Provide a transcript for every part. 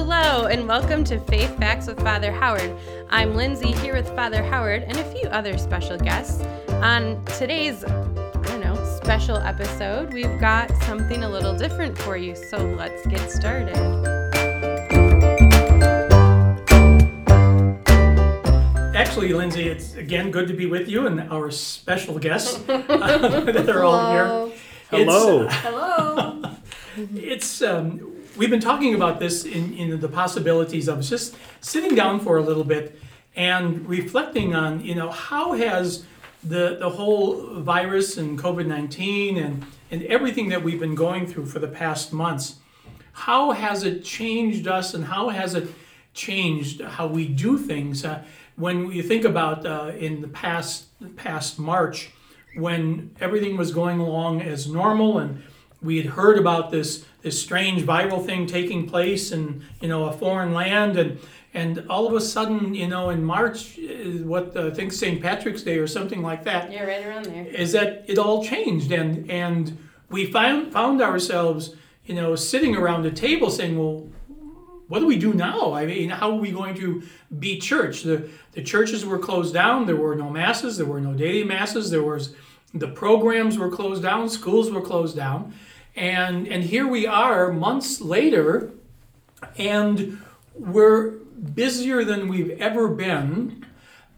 Hello, and welcome to Faith Facts with Father Howard. I'm Lindsay here with Father Howard and a few other special guests. On today's, I don't know, special episode, we've got something a little different for you, so let's get started. Actually, Lindsay, it's again good to be with you and our special guests that are all here. Hello. It's, Hello. it's um, we've been talking about this in, in the possibilities of just sitting down for a little bit and reflecting on you know how has the the whole virus and COVID nineteen and and everything that we've been going through for the past months, how has it changed us and how has it changed how we do things? Uh, when you think about uh, in the past past March, when everything was going along as normal and we had heard about this this strange viral thing taking place in you know a foreign land and and all of a sudden you know in March uh, what uh, I think St. Patrick's Day or something like that Yeah, right around there. is that it all changed and and we found found ourselves you know sitting around the table saying well what do we do now i mean how are we going to be church the the churches were closed down there were no masses there were no daily masses there was the programs were closed down schools were closed down and and here we are months later and we're busier than we've ever been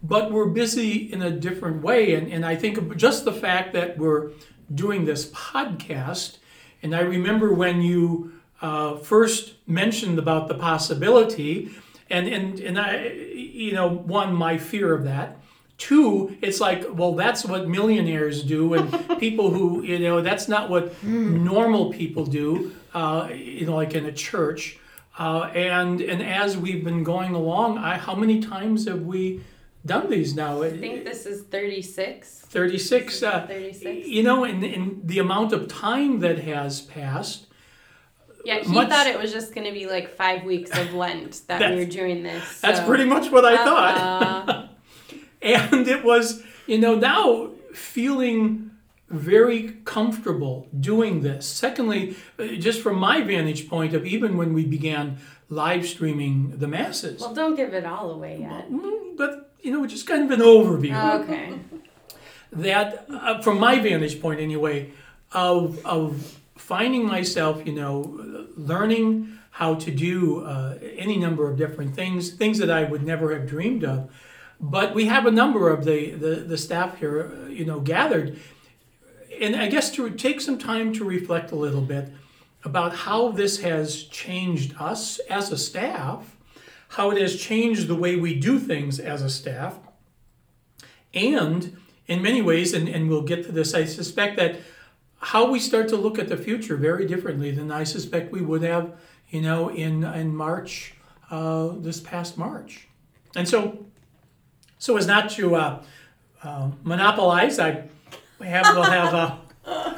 but we're busy in a different way. And, and I think just the fact that we're doing this podcast, and I remember when you uh, first mentioned about the possibility, and, and, and I, you know, one, my fear of that. Two, it's like, well, that's what millionaires do, and people who, you know, that's not what normal people do, uh, you know, like in a church. Uh, and and as we've been going along, I, how many times have we done these now? I think this is 36. 36. Uh, 36. you know, and, and the amount of time that has passed. Yeah, he much- thought it was just going to be like five weeks of Lent that we were doing this. That's pretty much what I thought. And it was, you know, now feeling very comfortable doing this. Secondly, uh, just from my vantage point of even when we began live streaming the masses, Well, don't give it all away yet. Mm, but you know, just kind of an overview. Okay. that uh, from my vantage point anyway of of finding myself you know learning how to do uh, any number of different things things that i would never have dreamed of but we have a number of the the, the staff here uh, you know gathered and i guess to take some time to reflect a little bit about how this has changed us as a staff how it has changed the way we do things as a staff and in many ways, and, and we'll get to this, I suspect that how we start to look at the future very differently than I suspect we would have, you know, in in March, uh, this past March. And so, so as not to uh, uh, monopolize, I have we'll have uh,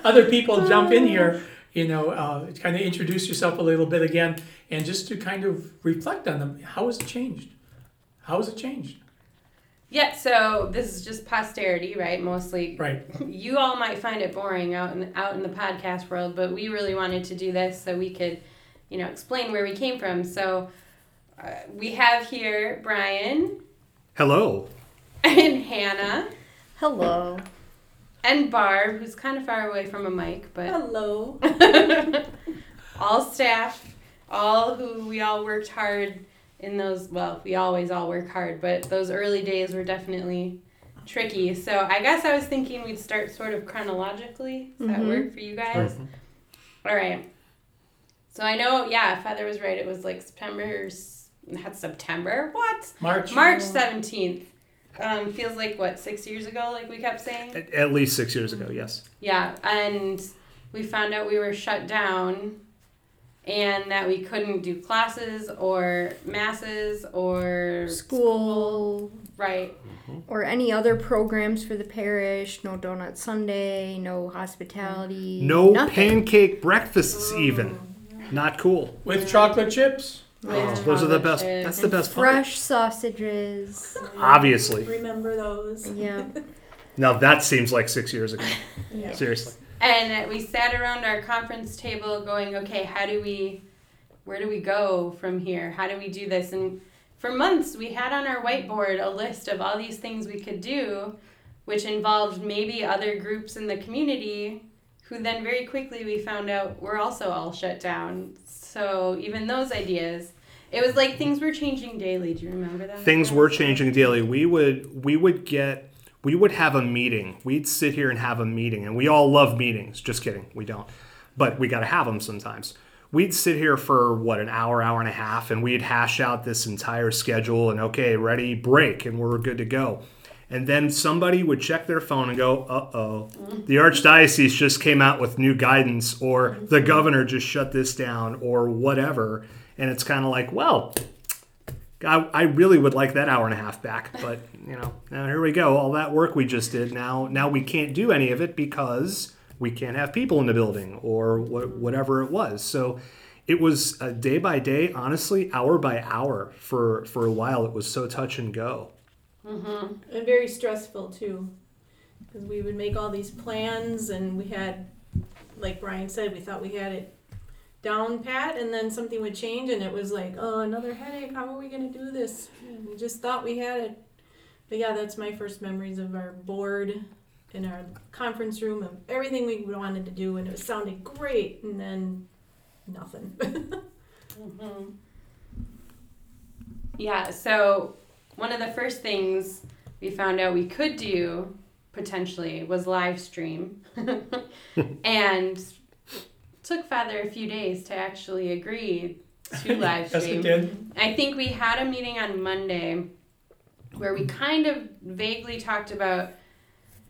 other people jump in here, you know, uh, kind of introduce yourself a little bit again, and just to kind of reflect on them. How has it changed? How has it changed? Yeah, so this is just posterity, right? Mostly. Right. You all might find it boring out in out in the podcast world, but we really wanted to do this so we could, you know, explain where we came from. So uh, we have here Brian Hello. and Hannah Hello. and Barb, who's kind of far away from a mic, but Hello. all staff, all who we all worked hard in those. Well, we always all work hard, but those early days were definitely tricky. So I guess I was thinking we'd start sort of chronologically. Does that Mhm. work for you guys? All right. So I know, yeah, Father was right. It was like September. s- Not September. What? March. March seventeenth. Um, feels like what six years ago, like we kept saying. At, at least six years ago, yes. Yeah, and we found out we were shut down and that we couldn't do classes or masses or School right. or any other programs for the parish. No donut Sunday. No hospitality. No nothing. pancake breakfasts, even. Not cool. with chocolate chips. Oh, those are the best. chips. That's the best part. Fresh sausages. Obviously. Remember those? Yeah. Now that seems like six years ago. Yeah. Seriously. And we sat around our conference table going, okay, how do we where do we go from here? How do we do this? And for months, we had on our whiteboard a list of all these things we could do, which involved maybe other groups in the community who then very quickly we found out were also all shut down. So even those ideas, it was like things were changing daily. Do you remember that? Things were changing daily. We would we would get we would have a meeting. We'd sit here and have a meeting, and we all love meetings. Just kidding, we don't, but we got to have them sometimes. We'd sit here for what an hour, hour and a half, and we'd hash out this entire schedule. And okay, ready, break, and we're good to go. And then somebody would check their phone and go, "Uh oh, the archdiocese just came out with new guidance, or the governor just shut this down, or whatever." And it's kind of like, well, I, I really would like that hour and a half back, but you know, now here we go. All that work we just did now, now we can't do any of it because we can't have people in the building or wh- whatever it was. So it was day by day, honestly, hour by hour for for a while. It was so touch and go. And very stressful too. Because we would make all these plans and we had like brian said we thought we had it down pat and then something would change and it was like oh another headache. How are we going to do this? And we just thought we had it. But yeah that's my first memories of our board in our conference room of everything we wanted to do and it was sounding great and then nothing. Hmm Yeah, so one of the first things we found out we could do potentially was live stream. and took Father a few days to actually agree to live stream. did. I think we had a meeting on Monday where we kind of vaguely talked about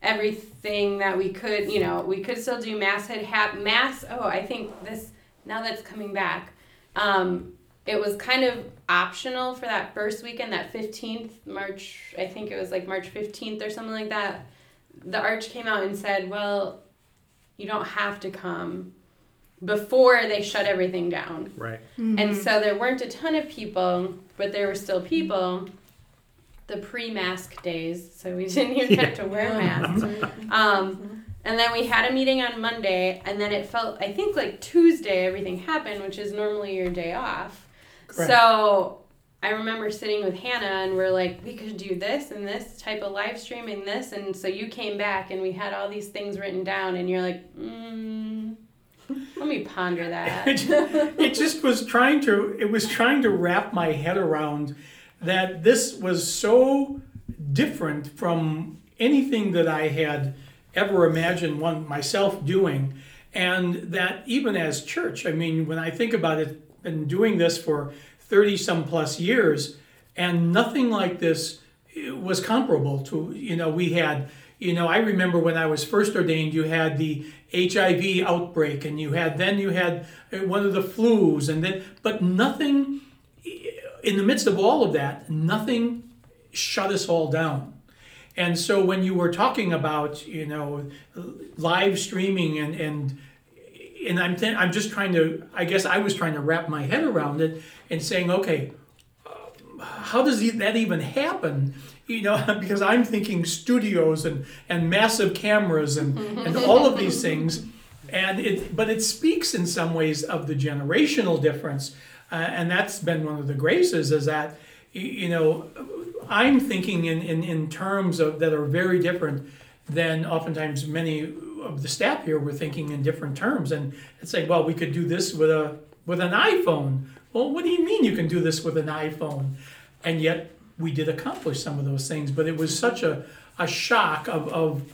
everything that we could, you know, we could still do mass had hap mass. Oh, I think this now that's coming back. Um, it was kind of optional for that first weekend, that 15th March, I think it was like March 15th or something like that. The arch came out and said, "Well, you don't have to come." Before they shut everything down. Right. And so there weren't a ton of people, but there were still people. The pre-mask days, so we didn't even have to wear masks. Um, and then we had a meeting on Monday, and then it felt I think like Tuesday everything happened, which is normally your day off. Correct. So I remember sitting with Hannah, and we're like, we could do this and this type of live streaming this, and so you came back, and we had all these things written down, and you're like, mm, let me ponder that. it, it just was trying to it was trying to wrap my head around that this was so different from anything that I had ever imagined one myself doing and that even as church I mean when I think about it been doing this for 30 some plus years and nothing like this was comparable to you know we had you know i remember when i was first ordained you had the hiv outbreak and you had then you had uh, one of the flus and then but nothing in the midst of all of that nothing shut us all down. And so when you were talking about you know live streaming and and and I'm th- I'm just trying to I guess I was trying to wrap my head around it and saying okay how does that even happen? You know, because I'm thinking studios and, and massive cameras and, and all of these things, and it but it speaks in some ways of the generational difference, uh, and that's been one of the graces is that you know I'm thinking in, in, in terms of that are very different than oftentimes many of the staff here were thinking in different terms, and it's like well we could do this with a with an iPhone. Well, what do you mean you can do this with an iPhone? And yet we did accomplish some of those things, but it was such a, a shock of, of,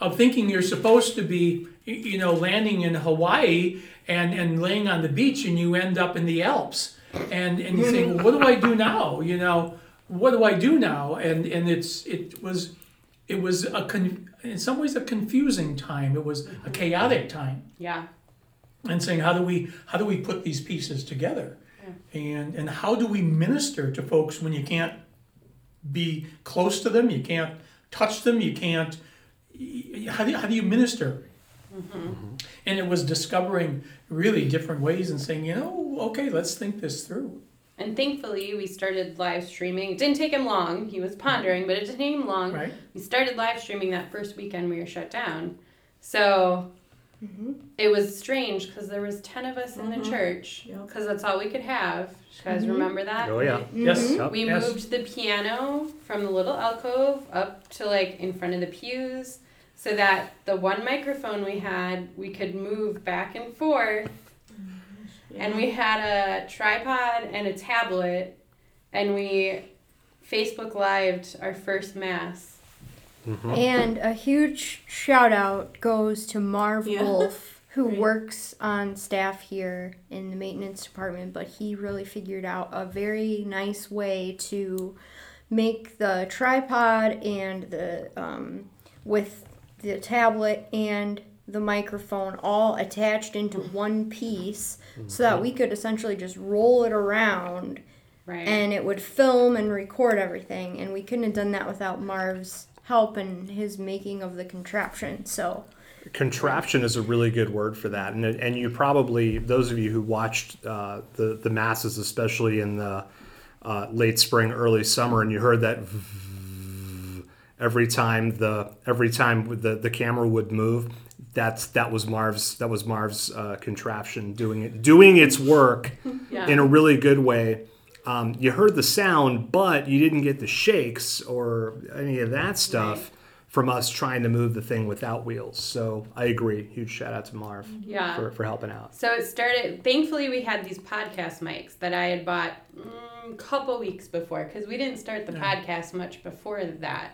of thinking you're supposed to be, you know, landing in Hawaii and, and laying on the beach and you end up in the Alps. And, and you think, well, what do I do now? You know, what do I do now? And, and it's, it was, it was a con- in some ways a confusing time. It was a chaotic time. Yeah. and saying how do we how do we put these pieces together? And and how do we minister to folks when you can't be close to them you can't touch them you can't how do you, how do you minister? Mm-hmm. And it was discovering really different ways and saying you know okay let's think this through And thankfully, we started live streaming. It didn't take him long. He was pondering, but it didn't take him long. right We started live streaming that first weekend we were shut down. So mm-hmm. it was strange because there was 10 of us in the mm-hmm. church Yep. because that's all we could have. You guys mm-hmm. remember that? Oh yeah. Yes. Yep. We Yes. moved the piano from the little alcove up to like in front of the pews so that the one microphone we had we could move back and forth and we had a tripod and a tablet and we Facebook lived our first mass. And a huge shout out goes to Marv Yeah. Wolf, who Right. works on staff here in the maintenance department, but he really figured out a very nice way to make the tripod and the um, with the tablet and the microphone all attached into one piece so that we could essentially just roll it around Right. and it would film and record everything and we couldn't have done that without marv's help and his making of the contraption so Contraption is a really good word for that, and and you probably those of you who watched uh, the the masses, especially in the uh, late spring, early summer, and you heard that every time the every time the the camera would move. That's that was Marv's that was Marv's uh, contraption doing it doing its work yeah. in a really good way. Um, you heard the sound, but you didn't get the shakes or any of that stuff from us trying to move the thing without wheels. So I agree. Huge shout out to Marv Yeah. for, for helping out. So it started. Thankfully, we had these podcast mics that I had bought a couple weeks before because we didn't start the podcast much before that.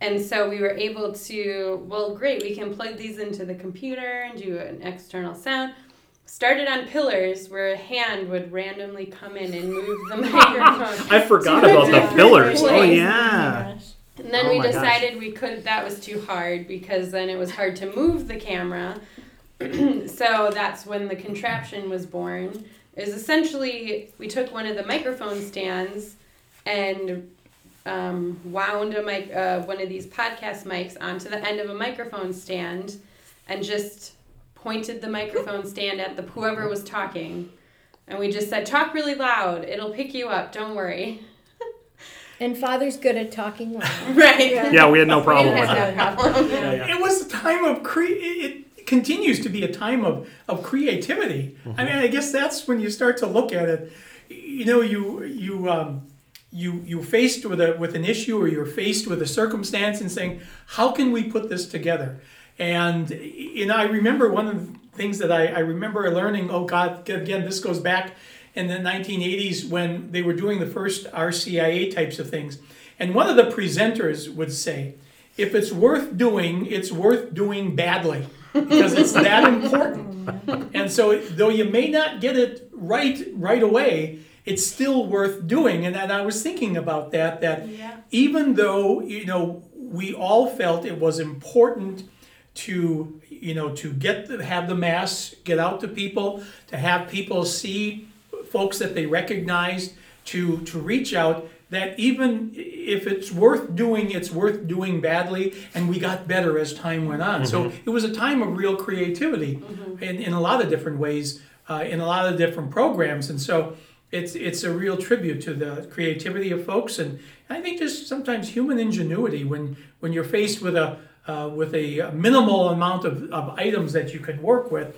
And so we were able to, well, great, we can plug these into the computer and do an external sound. Started on pillars where a hand would randomly come in and move the microphone. I forgot about the pillars. Oh, oh place. yeah. And then Oh we my gosh. decided we could that was too hard because then it was hard to move the camera. so that's when the contraption was born. Is essentially we took one of the microphone stands and um, wound a mic uh, one of these podcast mics onto the end of a microphone stand and just pointed the microphone stand at the whoever was talking. And we just said, talk really loud. It'll pick you up. Don't worry. and father's good at talking loud Right. Yeah, we had no problem with have that. that problem. Yeah, yeah. It was a time of cre. It it continues to be a time of of creativity. I mean, I guess that's when you start to look at it. You know, you you um, you you faced with a with an issue or you're faced with a circumstance and saying, how can we put this together? And you know, I remember one of the things that I, I remember learning. Oh God, again, this goes back in the 1980s when they were doing the first RCIA types of things. And one of the presenters would say, if it's worth doing, it's worth doing badly because it's that important. And so, though you may not get it right right away, it's still worth doing. And, and I was thinking about that. That Yeah. even though you know we all felt it was important to you know to get the, have the mass get out to people, to have people see folks that they recognized, to to reach out. That even if it's worth doing, it's worth doing badly, and we got better as time went on. So it was a time of real creativity in, in a lot of different ways, uh, in a lot of different programs, and so it's it's a real tribute to the creativity of folks, and I think just sometimes human ingenuity when when you're faced with a uh, with a minimal amount of, of items that you can work with,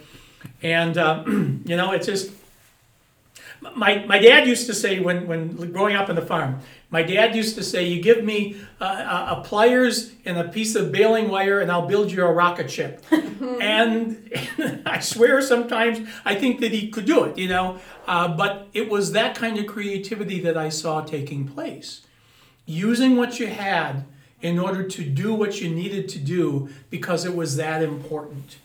and uh, you know it's just my, my dad used to say when, when growing up on the farm, my dad used to say, "You give me uh, a, a pliers and a piece of baling wire, and I'll build you a rocket ship." and, I swear, sometimes I think that he could do it, you know. Uh, but it was that kind of creativity that I saw taking place, using what you had in order to do what you needed to do because it was that important.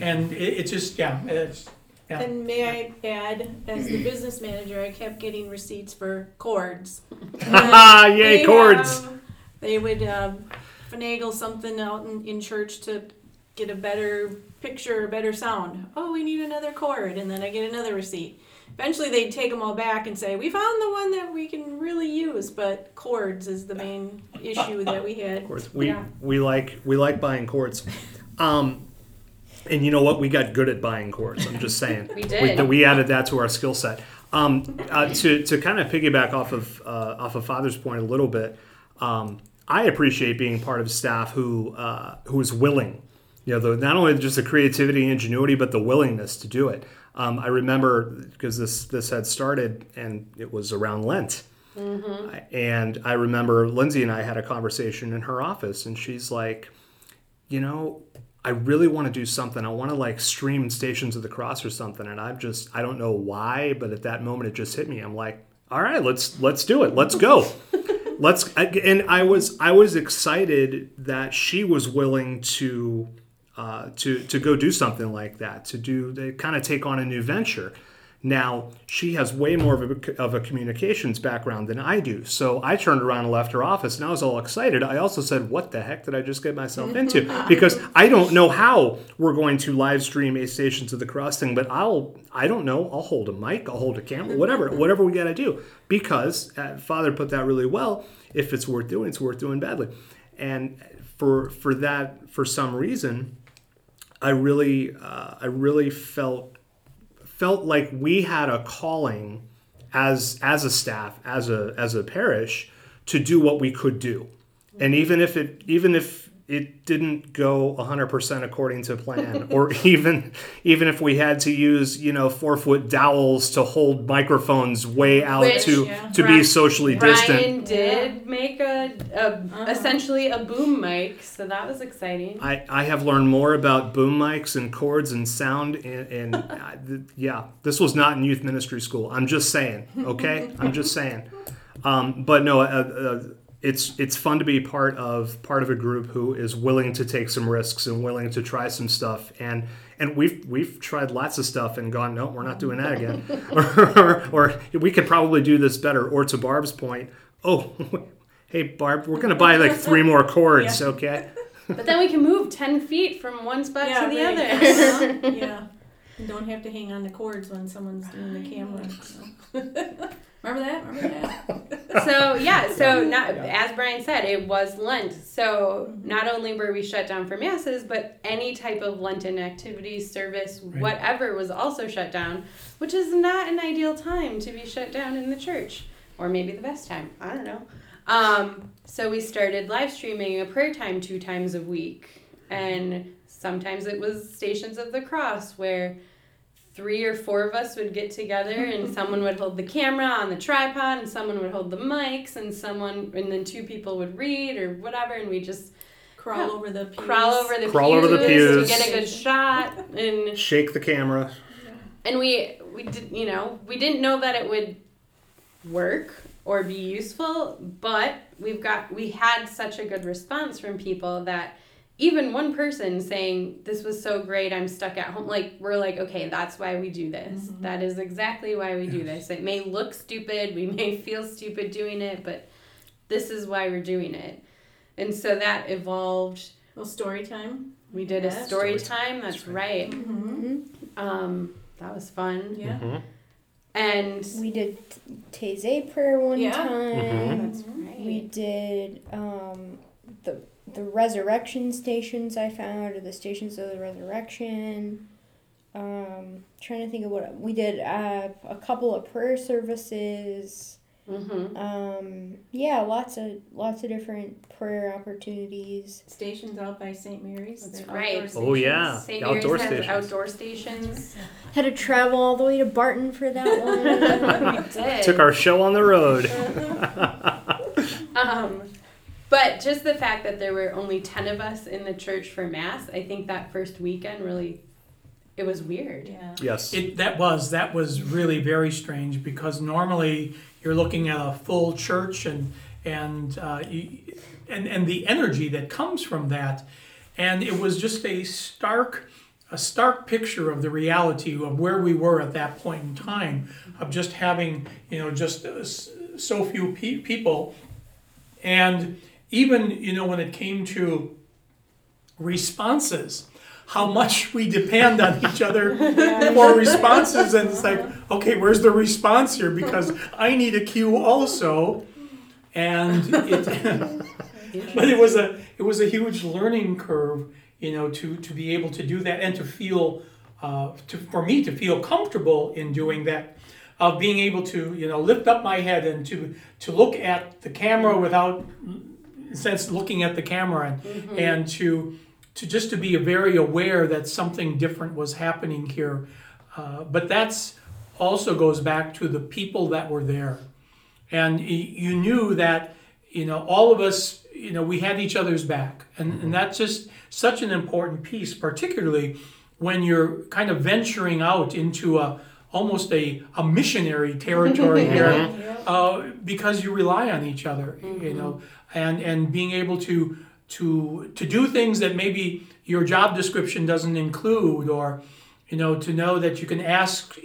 And it, it just, yeah, it's, yeah. And may I add, as the business manager, I kept getting receipts for cords. Ah, yay, They, cords. um, they would um, finagle something out in, in church to get a better picture, a better sound. Oh, we need another cord, and then I get another receipt. Eventually, they'd take them all back and say, "We found the one that we can really use." But cords is the main issue that we had. Cords. We Yeah. we like we like buying cords. Um, and you know what? We got good at buying cords. I'm just saying. We did. We, we added that to our skill set. Um, uh, to to kind of piggyback off of uh, off of Father's point a little bit. Um, I appreciate being part of staff who uh, who is willing. you know, the, not only just the creativity and ingenuity, but the willingness to do it. Um, I remember because this this had started and it was around Lent, and I remember Lindsay and I had a conversation in her office, and she's like, you know, I really want to do something. I want to like stream Stations of the Cross or something, and I'm just I don't know why, but at that moment it just hit me. I'm like, all right, let's let's do it. Let's go. let's and I was I was excited that she was willing to uh, to to go do something like that to do to kind of take on a new venture. Now she has way more of a, of a communications background than I do, so I turned around and left her office, and I was all excited. I also said, "What the heck did I just get myself into?" Because I don't know how we're going to live stream a Stations of the Cross thing, but I'll I don't know. I'll hold a mic, I'll hold a camera, whatever, whatever we got to do. Because uh, Father put that really well. If it's worth doing, it's worth doing badly, and for for that for some reason, I really uh, I really felt felt like we had a calling as as a staff as a as a parish to do what we could do. And even if it even if it didn't go 100% according to plan or even even if we had to use you know four foot dowels to hold microphones way out Which, to yeah. to be socially distant Brian did make a, a Uh-huh. essentially a boom mic, so that was exciting. I, I have learned more about boom mics and cords and sound and, and uh, th- yeah this was not in youth ministry school i'm just saying okay i'm just saying um, but no uh, uh, it's it's fun to be part of part of a group who is willing to take some risks and willing to try some stuff and and we've we've tried lots of stuff and gone no we're not doing that again or, or we could probably do this better or to barb's point oh hey barb we're gonna buy like three more cords okay But then we can move ten feet from one spot Yeah, to the right. other. Uh-huh. yeah. You don't have to hang on the cords when someone's doing the camera. so. Remember that? Remember that? so yeah, so not as Brian said, it was Lent. So not only were we shut down for masses, but any type of Lenten activities, service, Right. whatever was also shut down, which is not an ideal time to be shut down in the church, or maybe the best time. I don't know. Um, so we started live streaming a prayer time two times a week, and sometimes it was Stations of the Cross where three or four of us would get together and someone would hold the camera on the tripod and someone would hold the mics and someone and then two people would read or whatever and we just Crawl Yeah. over the pews. crawl over the Crawl pews, over the pews. to get a good shot and shake the camera and we we did you know we didn't know that it would work or be useful but we've got we had such a good response from people that even one person saying this was so great i'm stuck at home like we're like okay that's why we do this. That is exactly why we do this. It may look stupid we may feel stupid doing it but this is why we're doing it. And so that evolved. Well, story time. we did a story story time that's right. Mm-hmm. um that was fun. Yeah. and We did Taizé prayer one Yeah. time. That's right. We did um, the the resurrection stations I found, or the stations of the resurrection. Um, trying to think of what we did. Uh, a couple of prayer services. Mm-hmm. Um, yeah, lots of lots of different prayer opportunities. Stations out by St. Mary's. That's right. Oh, yeah. St. The outdoor Mary's has stations. outdoor stations. Had to travel all the way to Barton for that one. we did. took our show on the road Um, but just the fact that there were only ten of us in the church for mass, I think that first weekend really, it was weird. Yeah. yes It, that was that was really very strange because normally you're looking at a full church and and uh, you, and and the energy that comes from that, and it was just a stark a stark picture of the reality of where we were at that point in time of just having you know just uh, so few pe- people, and even you know when it came to responses how much we depend on each other for responses. And it's like okay where's the response here? Because i need a cue also. And it but it was a it was a huge learning curve you know to to be able to do that and to feel uh, to, for me to feel comfortable in doing that of being able to you know lift up my head and to to look at the camera without sense looking at the camera and, and to to just to be very aware that something different was happening here. Uh, but that's also goes back to the people that were there, and you knew that you know all of us you know we had each other's back, and, and that's just such an important piece, particularly when you're kind of venturing out into a almost a, a missionary territory here uh, because you rely on each other you know and and being able to to to do things that maybe your job description doesn't include or you know to know that you can ask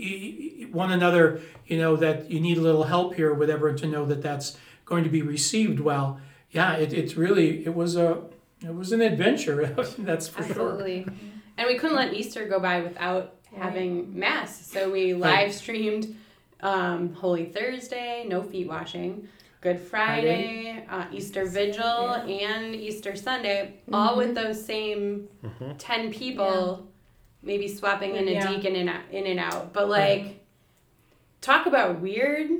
one another you know that you need a little help here or whatever to know that that's going to be received well. Yeah it, it's really it was a it was an adventure that's for sure. Absolutely. And we couldn't let Easter go by without having mass. So we live streamed um, Holy Thursday, no feet washing, Good Friday, uh, Easter Vigil, and Easter Sunday, all mm-hmm. with those same mm-hmm. 10 people, maybe swapping in a Yeah. deacon in, in and out. But like, talk about weird,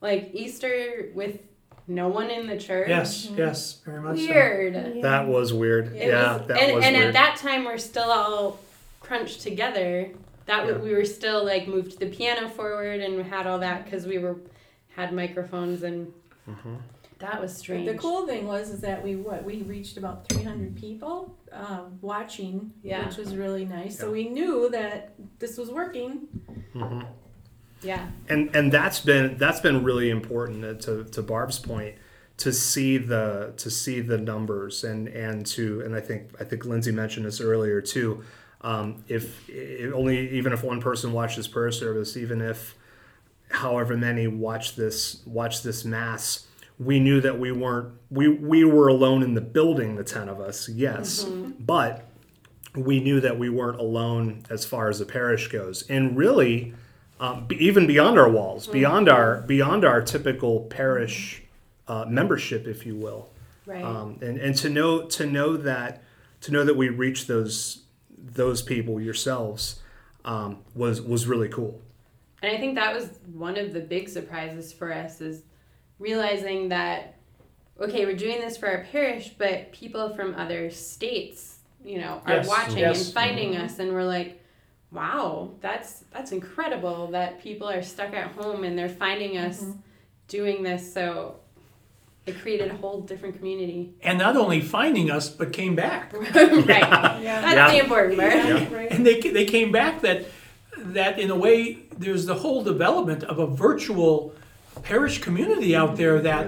like Easter with no one in the church. yes mm-hmm. yes very much so. Weird. That was weird. It yeah, was- that and, was and weird. at that time we're still all crunched together. That Yeah. we were still like moved the piano forward and had all that because we were had microphones and Mm-hmm. that was strange. The cool thing was is that we what we reached about 300 people um, watching, Yeah. which was really nice. So we knew that this was working. hmm Yeah, and and that's been that's been really important uh, to, to Barb's point to see the to see the numbers and and to and I think I think Lindsay mentioned this earlier too. Um, if, if only even if one person watches prayer service, even if however many watch this watch this mass, we knew that we weren't we we were alone in the building, the ten of us, yes, but we knew that we weren't alone as far as the parish goes, and really um, even beyond our walls, beyond our beyond our typical parish uh, membership, if you will, right. um, and and to know to know that to know that we reached those those people yourselves um, was was really cool. And I think that was one of the big surprises for us is realizing that okay, we're doing this for our parish, but people from other states, you know, are Yes, watching yes. and finding mm-hmm. us, and we're like, wow, that's that's incredible that people are stuck at home and they're finding us mm-hmm. doing this. So it created a whole different community. and not only finding us but came back right. Yeah. That's Yeah. the important part. Yeah, right. and they, they came back that that in a way there's the whole development of a virtual parish community out there that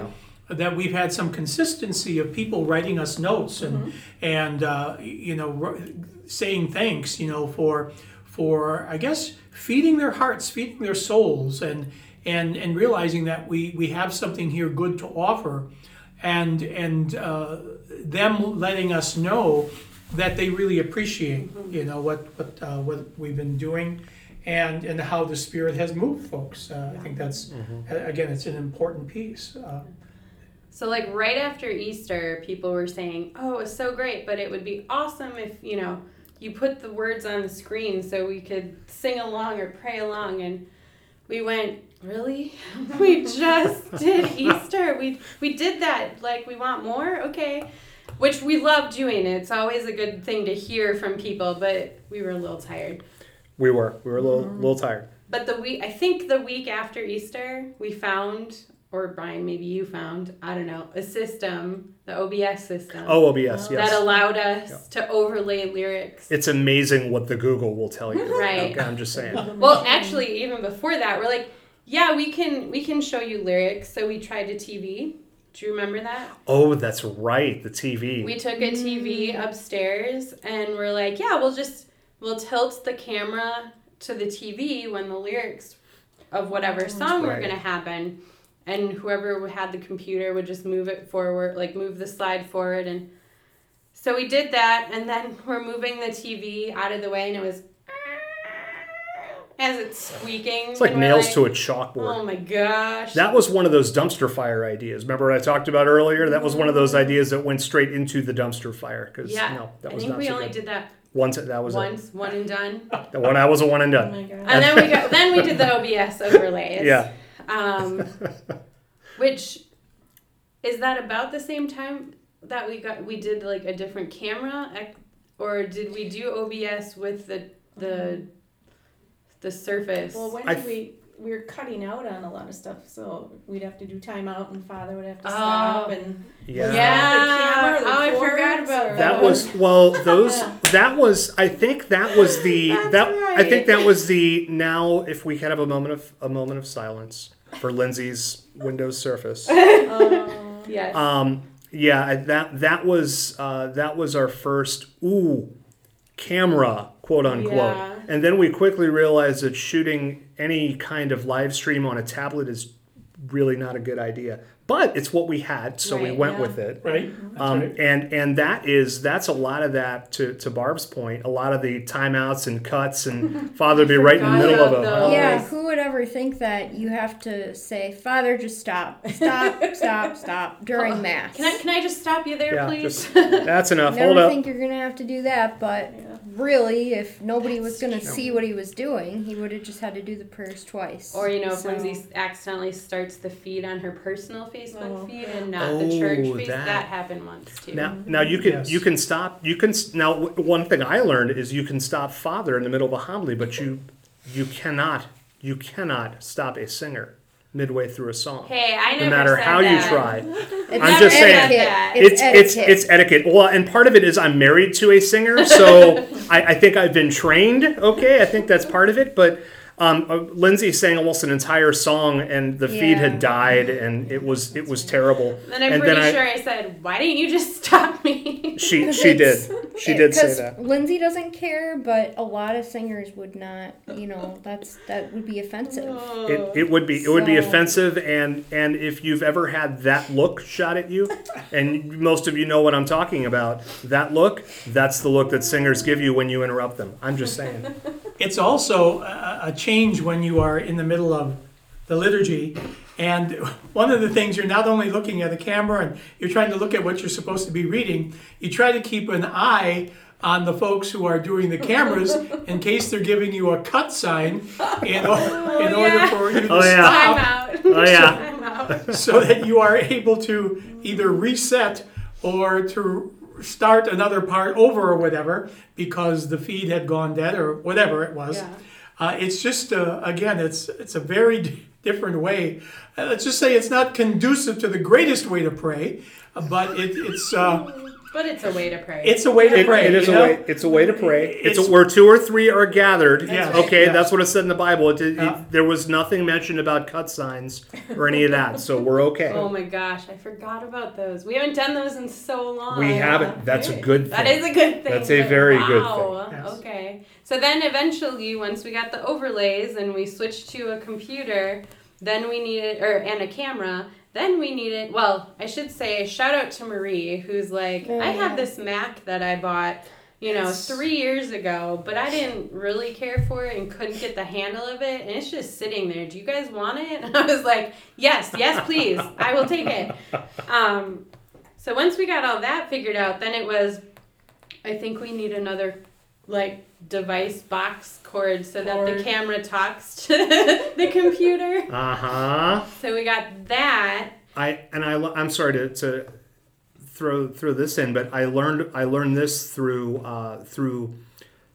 that we've had some consistency of people writing us notes and and uh, you know r- saying thanks you know for for I guess feeding their hearts feeding their souls and and and realizing that we we have something here good to offer and and uh, them letting us know that they really appreciate you know what what uh, what we've been doing and and how the spirit has moved folks uh, I think that's a- again it's an important piece uh, So like right after Easter, people were saying, "Oh, it was so great, but it would be awesome if you know you put the words on the screen so we could sing along or pray along." And we went, "Really? we just did Easter. We we did that. Like we want more? Okay." Which we love doing. It's always a good thing to hear from people, but we were a little tired. We were we were a little mm. little tired. But the week, I think the week after Easter, we found, or Brian, maybe you found, I don't know, a system, the OBS system, Oh, OBS, that yes. That allowed us to overlay lyrics. It's amazing what the Google will tell you. Right. Okay, I'm just saying. Well, actually, even before that, we're like, yeah, we can we can show you lyrics. So we tried a TV. Do you remember that? Oh, that's right. The TV. We took a TV mm. upstairs and we're like, yeah, we'll just we'll tilt the camera to the TV when the lyrics of whatever oh, song were gonna happen, and whoever had the computer would just move it forward, like move the slide forward, and so we did that, and then we're moving the TV out of the way, and it was as it's squeaking. it's like nails like, to a chalkboard. Oh my gosh! That was one of those dumpster fire ideas. Remember what I talked about earlier? That was one of those mm-hmm. ideas that went straight into the dumpster fire because yeah, no, that I was think not we so only good. did that Once it- that was it. once, one and done. The one I was a one and done. Oh my god. And then we got then we did the OBS overlays. Yeah. Um, which is that about the same time that we got we did like a different camera, or did we do OBS with the the the surface? Well, when I we? We were cutting out on a lot of stuff, so we'd have to do timeout, and father would have to Oh. stop, and Yeah. Yeah. the camera, the Oh, I forgot about or- That was well. Those Yeah. that was. I think that was the That's that. I think that was the. Now, if we could have a moment of a moment of silence for Lindsay's Windows Surface. Oh. yes. Um, yeah, that that was uh, that was our first ooh camera quote unquote, Yeah. and then we quickly realized that shooting any kind of live stream on a tablet is really not a good idea. But it's what we had, so we went yeah. with it. Right? That's Um, right. and and that is that's a lot of that to, to Barb's point. A lot of the timeouts and cuts and father be right in the middle of about a those. Yeah, Always. who would ever think that you have to say, Father, just stop, stop, stop, stop during Mass? Can I can I just stop you there, Yeah, please? just- that's enough. Hold Never up. think you're gonna have to do that, but Yeah. really, if nobody was gonna see what he was doing, he would have just had to do the prayers twice. or you know, if Lindsay accidentally starts the feed on her personal Facebook Oh. feed and not the oh, church Oh, feed, that. that. happened once too. Now, now you can Yes. you can stop. You can s- now. w- One thing I learned is you can stop father in the middle of a homily, but you you cannot you cannot stop a singer midway through a song. hey, I never no matter said how that. you try. It's I'm just saying. etiquette. that. It's, it's it's etiquette. it's etiquette. Well, and part of it is I'm married to a singer, so I, I think I've been trained. Okay, I think that's part of it. But um, uh, Lindsay sang almost an entire song, and the feed had died, and it was it was terrible. Then I'm and pretty then I- sure I said, "Why didn't you just stop me?" She 'Cause she did she did say that. Lindsay doesn't care, but a lot of singers would not. You know, that's that would be offensive. It, it would be it would be offensive and and if you've ever had that look shot at you and most of you know what I'm talking about that look that's the look that singers give you when you interrupt them I'm just saying It's also a, a change when you are in the middle of the liturgy. And one of the things you're not only looking at the camera and you're trying to look at what you're supposed to be reading, you try to keep an eye on the folks who are doing the cameras in case they're giving you a cut sign in, o- in order yeah. for you to Oh, yeah. I'm stop out. oh yeah I'm so that you are able to either reset or to start another part over or whatever because the feed had gone dead or whatever it was. Yeah. Uh, it's just uh, again, it's it's a very d- different way. Uh, let's just say it's not conducive to the greatest way to pray, uh, but it, it's uh, But it's a way to pray. it's a way to It- pray. it is a know? way it's a way to pray it's, It's- a, where two or three are gathered Yes, okay yes. that's what it said in the Bible it, it- Yeah. there was nothing mentioned about cut signs or any of that so we're okay oh my gosh, I forgot about those. We haven't done those in so long. we haven't that's a good thing That is a good thing. That's a but very good thing. Yes. Okay. So then eventually, once we got the overlays and we switched to a computer, then we needed, or and a camera. Then we needed. Well, I should say, shout out to Marie, who's like, Oh, I have yeah. this Mac that I bought. You know, three years ago, but I didn't really care for it and couldn't get the handle of it, and it's just sitting there. Do you guys want it? And I was like, yes, yes, please, I will take it. Um, so once we got all that figured out, then it was, I think we need another like device box cord so that the camera talks to the computer. uh-huh So we got that. I and I I'm sorry to, to throw throw this in, but I learned I learned this through uh, through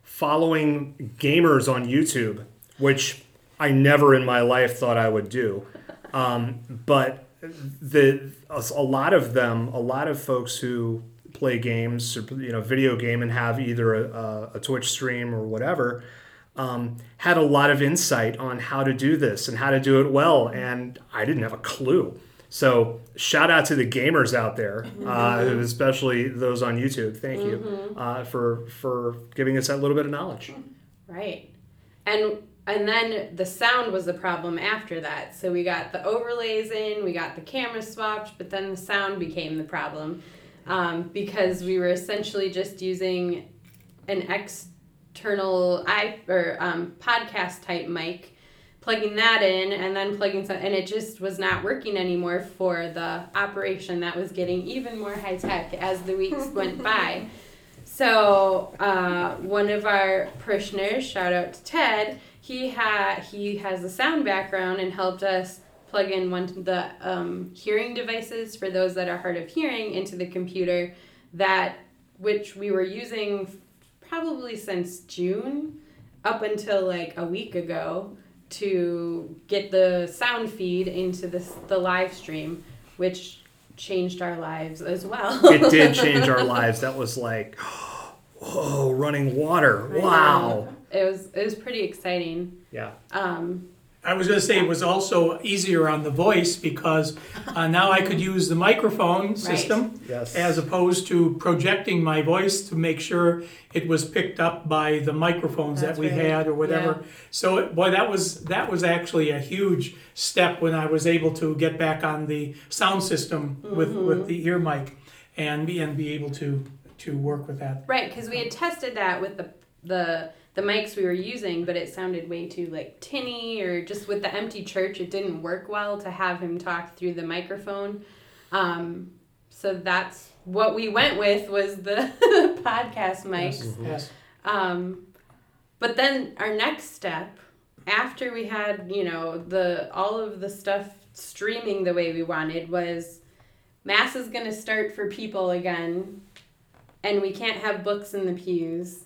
following gamers on YouTube, which I never in my life thought I would do. Um, but the a lot of them, a lot of folks who play games or you know video game and have either a, a Twitch stream or whatever um, had a lot of insight on how to do this and how to do it well, and I didn't have a clue. So shout out to the gamers out there, uh, especially those on YouTube. Thank you uh, for for giving us that little bit of knowledge. Right. And and then the sound was the problem after that. So we got the overlays in, we got the camera swapped, but then the sound became the problem um, because we were essentially just using an external i or um, podcast type mic, plugging that in, and then plugging some, and it just was not working anymore for the operation that was getting even more high tech as the weeks went by. So uh, one of our parishioners, shout out to Ted, he had he has a sound background and helped us plug in one of the um, hearing devices for those that are hard of hearing into the computer that which we were using probably since June up until like a week ago to get the sound feed into this the live stream, which changed our lives as well. it did change our lives. That was like, whoa, running water. Wow. It was it was pretty exciting. Yeah. Um, I was going to say it was also easier on the voice because uh, now I could use the microphone system Yes. as opposed to projecting my voice to make sure it was picked up by the microphones That's that we right. had or whatever. Yeah. So it, boy, that was that was actually a huge step when I was able to get back on the sound system with Mm-hmm. with the ear mic and be and be able to to work with that. right, because we had tested that with the the the mics we were using, but it sounded way too like tinny or just with the empty church, it didn't work well to have him talk through the microphone. Um, so that's what we went with was the podcast mics. Yes. Um, but then our next step, after we had you know the all of the stuff streaming the way we wanted, was mass is going to start for people again, and we can't have books in the pews,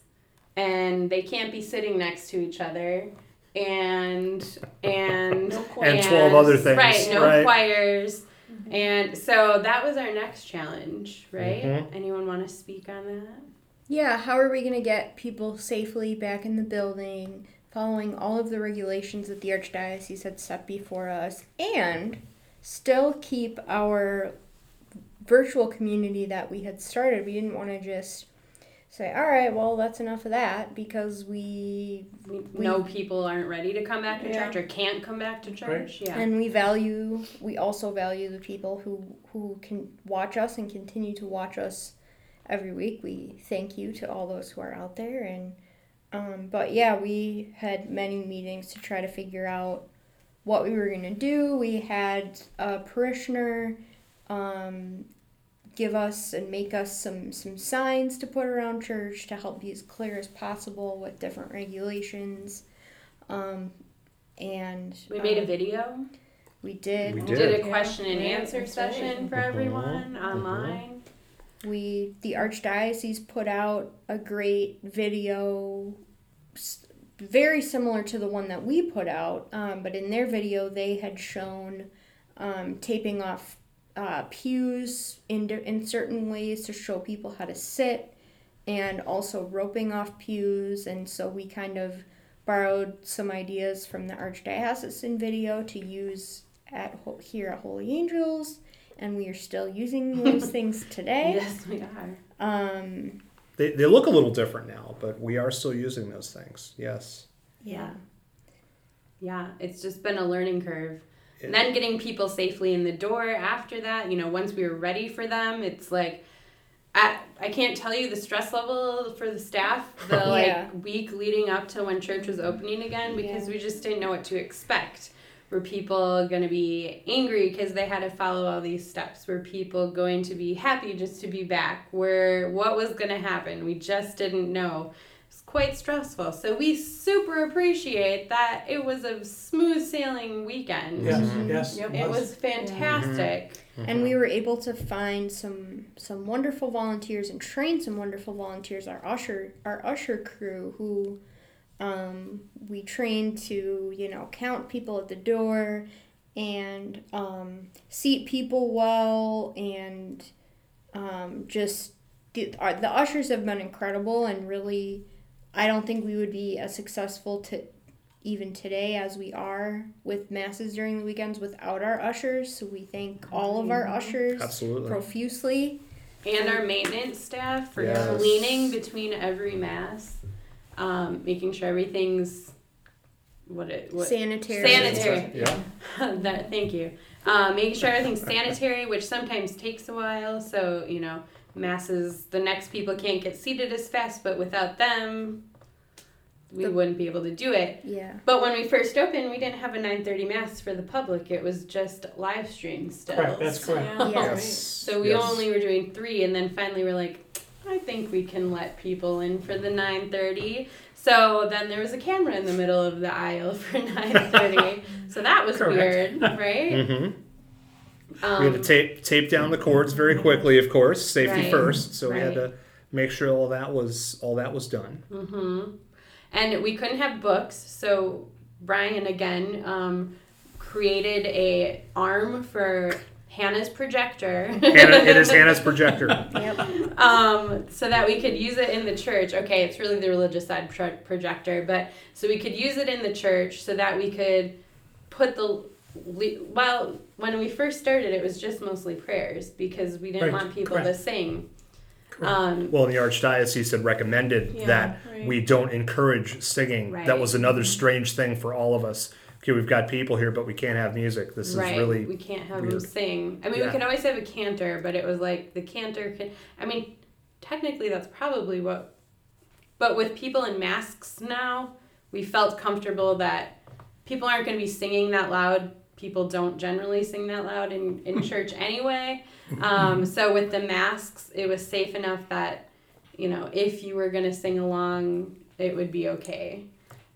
and they can't be sitting next to each other, and and No. And 12 other things, Right, no right. choirs. And so that was our next challenge, right? Mhm. Anyone want to speak on that? Yeah, how are we going to get people safely back in the building, following all of the regulations that the Archdiocese had set before us, and still keep our virtual community that we had started? We didn't want to just say, all right, well, that's enough of that because we we, We- know people aren't ready to come back to Yeah. church or can't come back to church. Yeah. and we value we also value the people who who can watch us and continue to watch us every week we thank you to all those who are out there and um, but yeah we had many meetings to try to figure out what we were going to do we had a parishioner um, give us and make us some some signs to put around church to help be as clear as possible with different regulations um, and we made a um, video. we did. We We did. did a Yeah. question and Yeah, answer that's right. session for Mhm. everyone online. We the archdiocese put out a great video, very similar to the one that we put out. Um, but in their video, they had shown um, taping off uh, pews in in certain ways to show people how to sit, and also roping off pews. And so we kind of borrowed some ideas from the archdiocesan video to use at here at Holy Angels and we are still using those things today. Yes, we are. Um, They, they look a little different now, but we are still using those things. Yes. yeah. Yeah, it's just been a learning curve. And then getting people safely in the door after that, you know, once we were ready for them, it's like I, I can't tell you the stress level for the staff the Yeah. like week leading up to when church was opening again because Yeah. we just didn't know what to expect. Were people going to be angry because they had to follow all these steps? Were people going to be happy just to be back? Where what was going to happen? We just didn't know. It's quite stressful. So we super appreciate that it was a smooth sailing weekend. Yes, Mhm. yes. Yep. It was fantastic. And we were able to find some some wonderful volunteers and train some wonderful volunteers. Our usher our usher crew who um, we trained to you know count people at the door and um, seat people well and um, just the, our, the ushers have been incredible and really I don't think we would be as successful to even today as we are with masses during the weekends without our ushers. So we thank all of our ushers Absolutely. profusely. And our maintenance staff for Yes. cleaning between every mass, um, making sure everything's what it what Sanitary. Sanitary. Yeah. that thank you. Um, making sure everything's sanitary, which sometimes takes a while. So you know, masses the next people can't get seated as fast, but without them, we The- wouldn't be able to do it. Yeah. But when we first opened, we didn't have a 9:30 mass for the public. It was just live stream still. Correct, that's correct. Yeah. Yes. Right. So we Yes. only were doing three, and then finally we're like, I think we can let people in for the 9:30. So then there was a camera in the middle of the aisle for 9:30. so that was Correct. weird, right? Mm-hmm. Um, we had to tape tape down the cords very quickly, of course, safety Right, first. So we had to make sure all that was all that was done. Mm-hmm. And we couldn't have books, so Brian again um, created a arm for Hannah's projector. Hannah, it is Hannah's projector. Yep. um, so that we could use it in the church. Okay, it's really the religious side pro- projector, but so we could use it in the church so that we could put the well when we first started it was just mostly prayers because we didn't Right, want people to sing. Um, Well, the archdiocese had recommended Yeah, that right. we don't encourage singing. That was another strange thing for all of us. Okay, we've got people here, but we can't have music. This right, is really we can't have them sing. I mean, Yeah. we can always have a cantor, but it was like the cantor can. I mean, technically, that's probably what. But with people in masks now, we felt comfortable that people aren't going to be singing that loud. People don't generally sing that loud in, in church anyway. Um, so with the masks, it was safe enough that, you know, if you were going to sing along, it would be okay.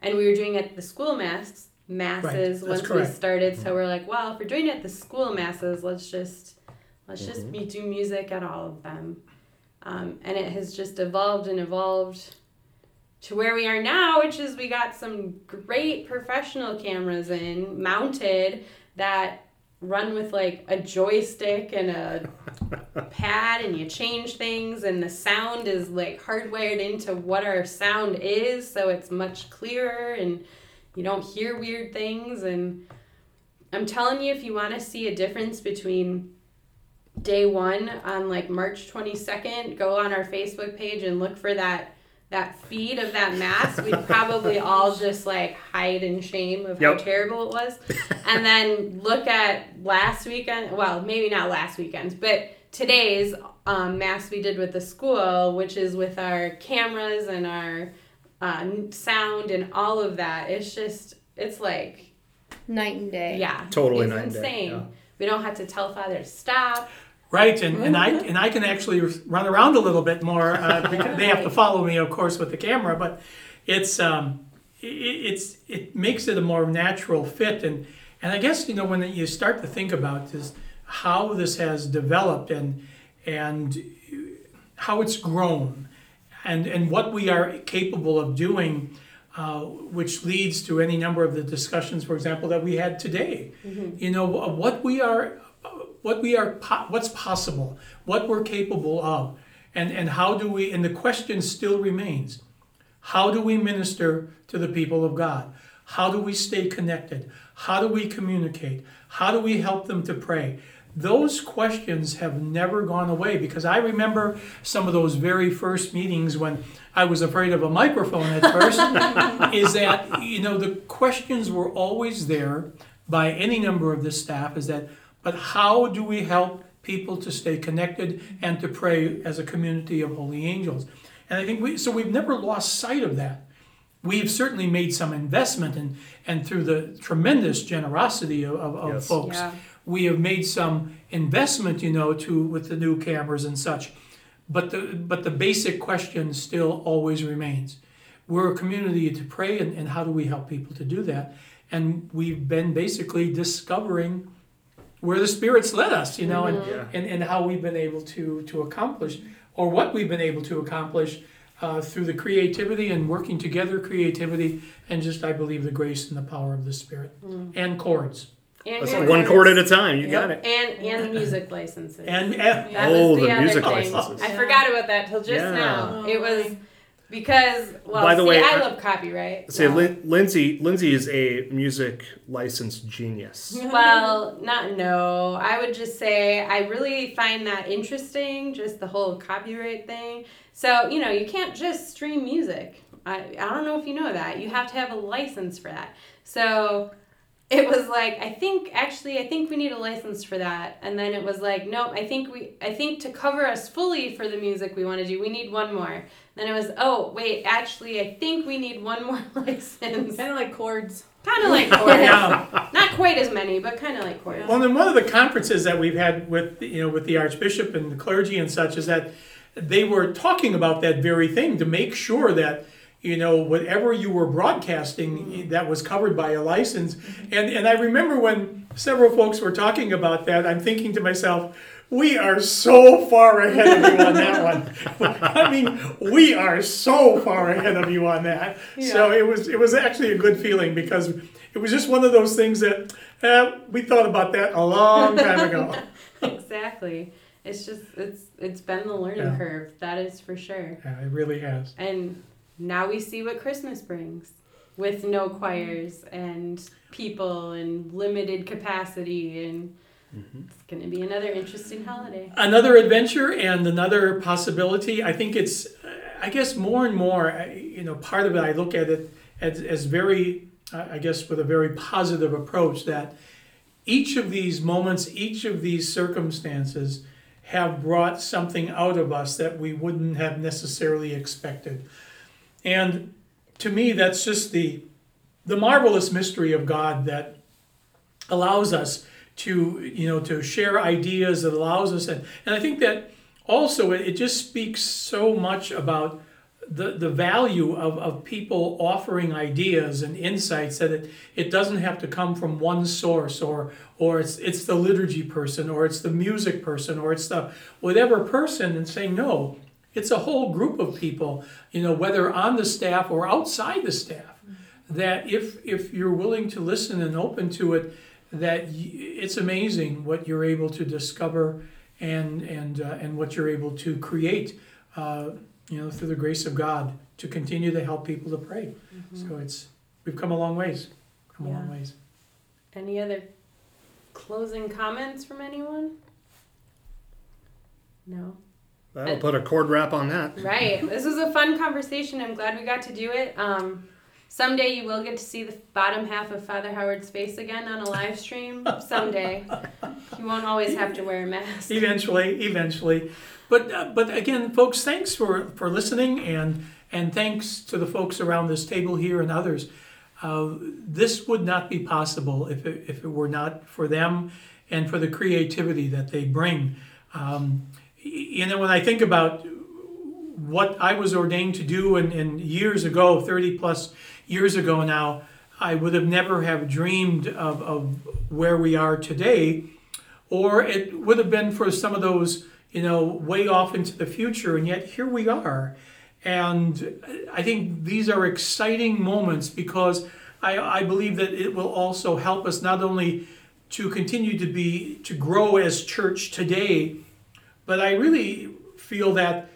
And we were doing it at the school masks masses that's once we correct. started. So we're like, well, if we're doing it at the school masses, let's just let's just Mm-hmm. be, do music at all of them. Um, and it has just evolved and evolved to where we are now, which is we got some great professional cameras in mounted that run with like a joystick and a pad and you change things and the sound is like hardwired into what our sound is so it's much clearer and you don't hear weird things and i'm telling you if you want to see a difference between day one on like march 22nd go on our facebook page and look for that that feed of that mass we'd probably all just like hide in shame of Yep. how terrible it was and then look at last weekend well maybe not last weekend but today's um, mass we did with the school which is with our cameras and our uh, sound and all of that it's just it's like Night and day. yeah Totally it's night and day, insane yeah. we don't have to tell father to stop Right, and, and I and I can actually run around a little bit more. Uh, because they have to follow me, of course, with the camera, but it's um, it, it's it makes it a more natural fit, and and I guess you know when you start to think about this, how this has developed and and how it's grown, and and what we are capable of doing. Uh, which leads to any number of the discussions, for example, that we had today. You know, what we are what we are po- what's possible what we're capable of and and how do we and the question still remains how do we minister to the people of god? How do we stay connected? How do we communicate? How do we help them to pray? Those questions have never gone away because i remember some of those very first meetings when i was afraid of a microphone at first is that you know the questions were always there by any number of the staff is that but how do we help people to stay connected and to pray as a community of holy angels? And I think we so we've never lost sight of that. We've certainly made some investment and and through the tremendous generosity of, of, of Yes. folks, Yeah. we have made some investment, you know, to with the new cameras and such. But the but the basic question still always remains. We're a community to pray and, and how do we help people to do that? And we've been basically discovering where the spirits led us, you know, and, Yeah. and, and how we've been able to to accomplish or what we've been able to accomplish uh, through the creativity and working together creativity and just I believe the grace and the power of the spirit and cords and That's one cord at a time. You got it. and and music licenses and, and That Oh, was the, the other music thing. licenses. I forgot about that till just Yeah. now. Oh, It was right. Because well, By the see, way, I I- love copyright. Say, so- Lin- Lindsay. Lindsay is a music license genius. Well, not no. I would just say I really find that interesting, just the whole copyright thing. So, you know, you can't just stream music. I, I don't know if you know that. You have to have a license for that. So it was like I think actually I think we need a license for that. And then it was like, nope, I think we I think to cover us fully for the music we want to do, we need one more. Then it was, oh wait, actually I think we need one more license. Kind of like cords. Kind of like cords. yeah. Not quite as many, but kind of like cords. Well, then one of the conferences that we've had with you know with the archbishop and the clergy and such is that they were talking about that very thing to make sure that you know, whatever you were broadcasting that was covered by a license. And, and I remember when several folks were talking about that, I'm thinking to myself, we are so far ahead of you on that one. I mean, we are so far ahead of you on that. So it was it was actually a good feeling because it was just one of those things that uh, we thought about that a long time ago. exactly. It's just it's it's been the learning Yeah. curve. That is for sure. Yeah, it really has. And now we see what Christmas brings with no choirs and people and limited capacity and mm-hmm. it's going to be another interesting holiday. another adventure and another possibility. I think it's, I guess, more and more. You know, part of it I look at it as, as very, I guess, with a very positive approach. That each of these moments, each of these circumstances, have brought something out of us that we wouldn't have necessarily expected. And to me, that's just the the marvelous mystery of God that allows us to you know to share ideas that allows us and, and i think that also it, it just speaks so much about the, the value of, of people offering ideas and insights that it, it doesn't have to come from one source or or it's it's the liturgy person or it's the music person or it's the whatever person and saying no it's a whole group of people you know whether on the staff or outside the staff that if if you're willing to listen and open to it that y- it's amazing what you're able to discover and and uh, and what you're able to create uh, you know through the grace of God to continue to help people to pray so it's we've come a long ways come a long ways Any other closing comments from anyone? No. That'll put a cord wrap on that. Right. This was a fun conversation. I'm glad we got to do it. Um, someday you will get to see the bottom half of Father Howard's face again on a live stream. Someday. You won't always have to wear a mask. eventually eventually but uh, but again folks thanks for for listening and and thanks to the folks around this table here and others uh, this would not be possible if it, if it were not for them and for the creativity that they bring um, y- you know when i think about what i was ordained to do and, and years ago 30 plus years ago now i would have never have dreamed of, of where we are today or it would have been for some of those, you know, way off into the future, and yet here we are. And I think these are exciting moments because I, I believe that it will also help us not only to continue to be to grow as church today, but I really feel that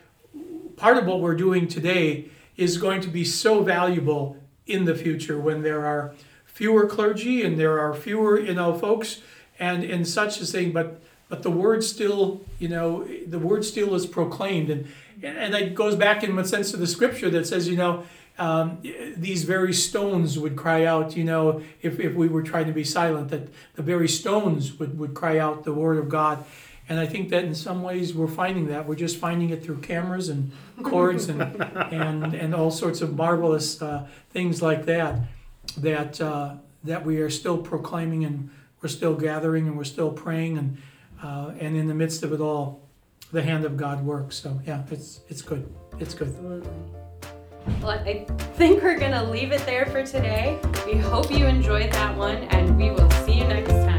part of what we're doing today is going to be so valuable in the future when there are fewer clergy and there are fewer you know folks and and such a thing. But but the word still you know the word still is proclaimed. And and it goes back in one sense to the scripture that says you know um, these very stones would cry out you know if, if we were trying to be silent that the very stones would, would cry out the word of god and I think that in some ways we're finding that. We're just finding it through cameras and cords and, and, and all sorts of marvelous uh, things like that, that, uh, that we are still proclaiming and we're still gathering and we're still praying. And, uh, and in the midst of it all, the hand of God works. So, yeah, it's, it's good. It's good. Absolutely. Well, I think we're going to leave it there for today. We hope you enjoyed that one, and we will see you next time.